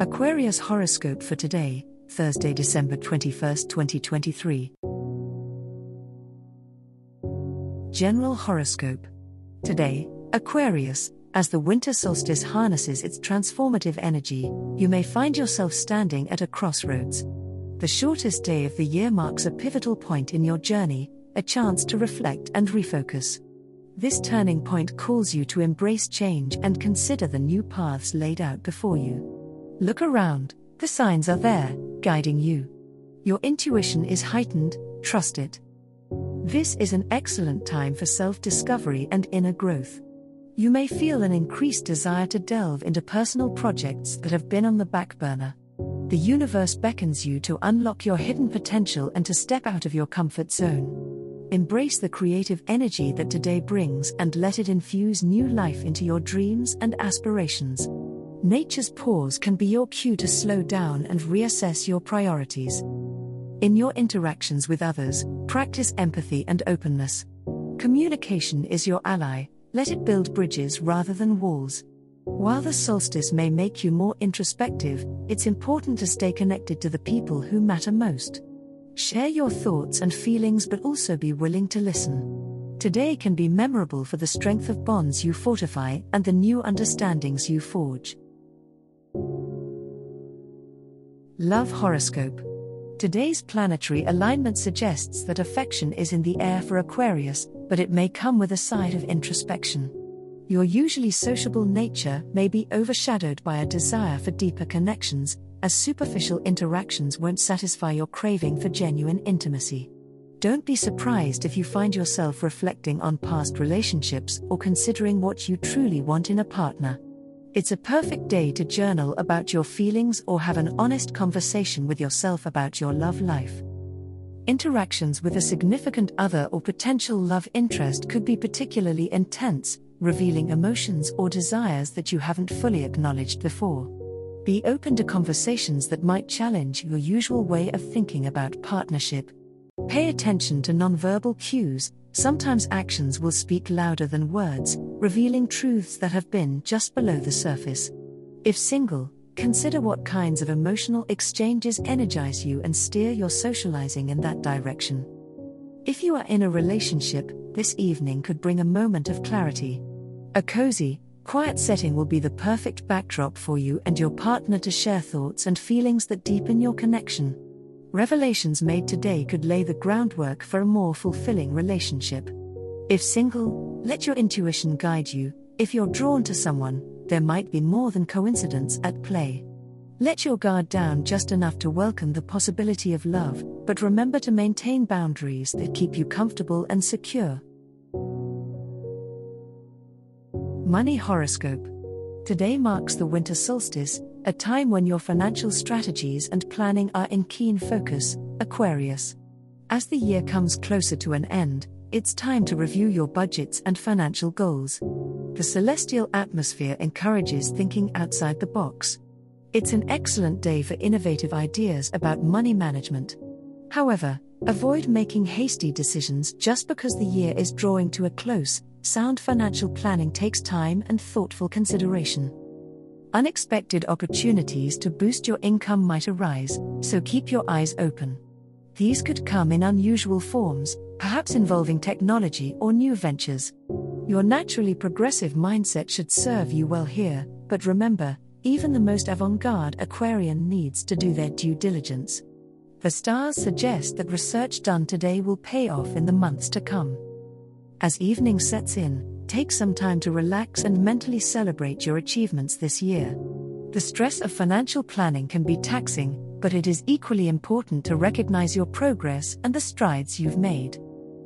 Aquarius horoscope for today, Thursday, December 21st, 2023. General horoscope. Today, Aquarius, as the winter solstice harnesses its transformative energy, you may find yourself standing at a crossroads. The shortest day of the year marks a pivotal point in your journey, a chance to reflect and refocus. This turning point calls you to embrace change and consider the new paths laid out before you. Look around, the signs are there, guiding you. Your intuition is heightened, trust it. This is an excellent time for self discovery and inner growth. You may feel an increased desire to delve into personal projects that have been on the back burner. The universe beckons you to unlock your hidden potential and to step out of your comfort zone. Embrace the creative energy that today brings and let it infuse new life into your dreams and aspirations. Nature's pause can be your cue to slow down and reassess your priorities. In your interactions with others, practice empathy and openness. Communication is your ally, let it build bridges rather than walls. While the solstice may make you more introspective, it's important to stay connected to the people who matter most. Share your thoughts and feelings, but also be willing to listen. Today can be memorable for the strength of bonds you fortify and the new understandings you forge. Love Horoscope. Today's planetary alignment suggests that affection is in the air for Aquarius, but it may come with a side of introspection. Your usually sociable nature may be overshadowed by a desire for deeper connections, as superficial interactions won't satisfy your craving for genuine intimacy. Don't be surprised if you find yourself reflecting on past relationships or considering what you truly want in a partner. It's a perfect day to journal about your feelings or have an honest conversation with yourself about your love life. Interactions with a significant other or potential love interest could be particularly intense, revealing emotions or desires that you haven't fully acknowledged before. Be open to conversations that might challenge your usual way of thinking about partnership. Pay attention to nonverbal cues, Sometimes actions will speak louder than words, revealing truths that have been just below the surface. If single, consider what kinds of emotional exchanges energize you and steer your socializing in that direction. If you are in a relationship, this evening could bring a moment of clarity. A cozy, quiet setting will be the perfect backdrop for you and your partner to share thoughts and feelings that deepen your connection. Revelations made today could lay the groundwork for a more fulfilling relationship. If single, let your intuition guide you. If you're drawn to someone, there might be more than coincidence at play. Let your guard down just enough to welcome the possibility of love, but remember to maintain boundaries that keep you comfortable and secure. Money Horoscope Today marks the winter solstice, a time when your financial strategies and planning are in keen focus, Aquarius. As the year comes closer to an end, it's time to review your budgets and financial goals. The celestial atmosphere encourages thinking outside the box. It's an excellent day for innovative ideas about money management. However, avoid making hasty decisions just because the year is drawing to a close. Sound financial planning takes time and thoughtful consideration. Unexpected opportunities to boost your income might arise, so keep your eyes open. These could come in unusual forms, perhaps involving technology or new ventures. Your naturally progressive mindset should serve you well here, but remember, even the most avant garde Aquarian needs to do their due diligence. The stars suggest that research done today will pay off in the months to come. As evening sets in, take some time to relax and mentally celebrate your achievements this year. The stress of financial planning can be taxing, but it is equally important to recognize your progress and the strides you've made.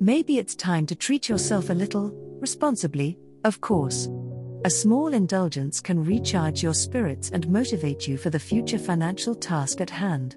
Maybe it's time to treat yourself a little, responsibly, of course. A small indulgence can recharge your spirits and motivate you for the future financial task at hand.